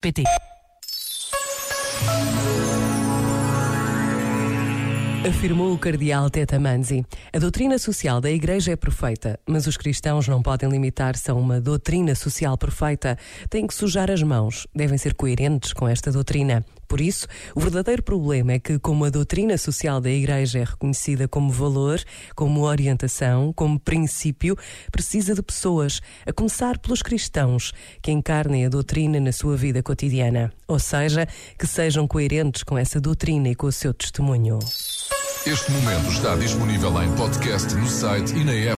pt Afirmou o cardeal Teta Manzi. A doutrina social da Igreja é perfeita, mas os cristãos não podem limitar-se a uma doutrina social perfeita. Têm que sujar as mãos, devem ser coerentes com esta doutrina. Por isso, o verdadeiro problema é que, como a doutrina social da Igreja é reconhecida como valor, como orientação, como princípio, precisa de pessoas, a começar pelos cristãos, que encarnem a doutrina na sua vida cotidiana. Ou seja, que sejam coerentes com essa doutrina e com o seu testemunho. Este momento está disponível em podcast no site e na app.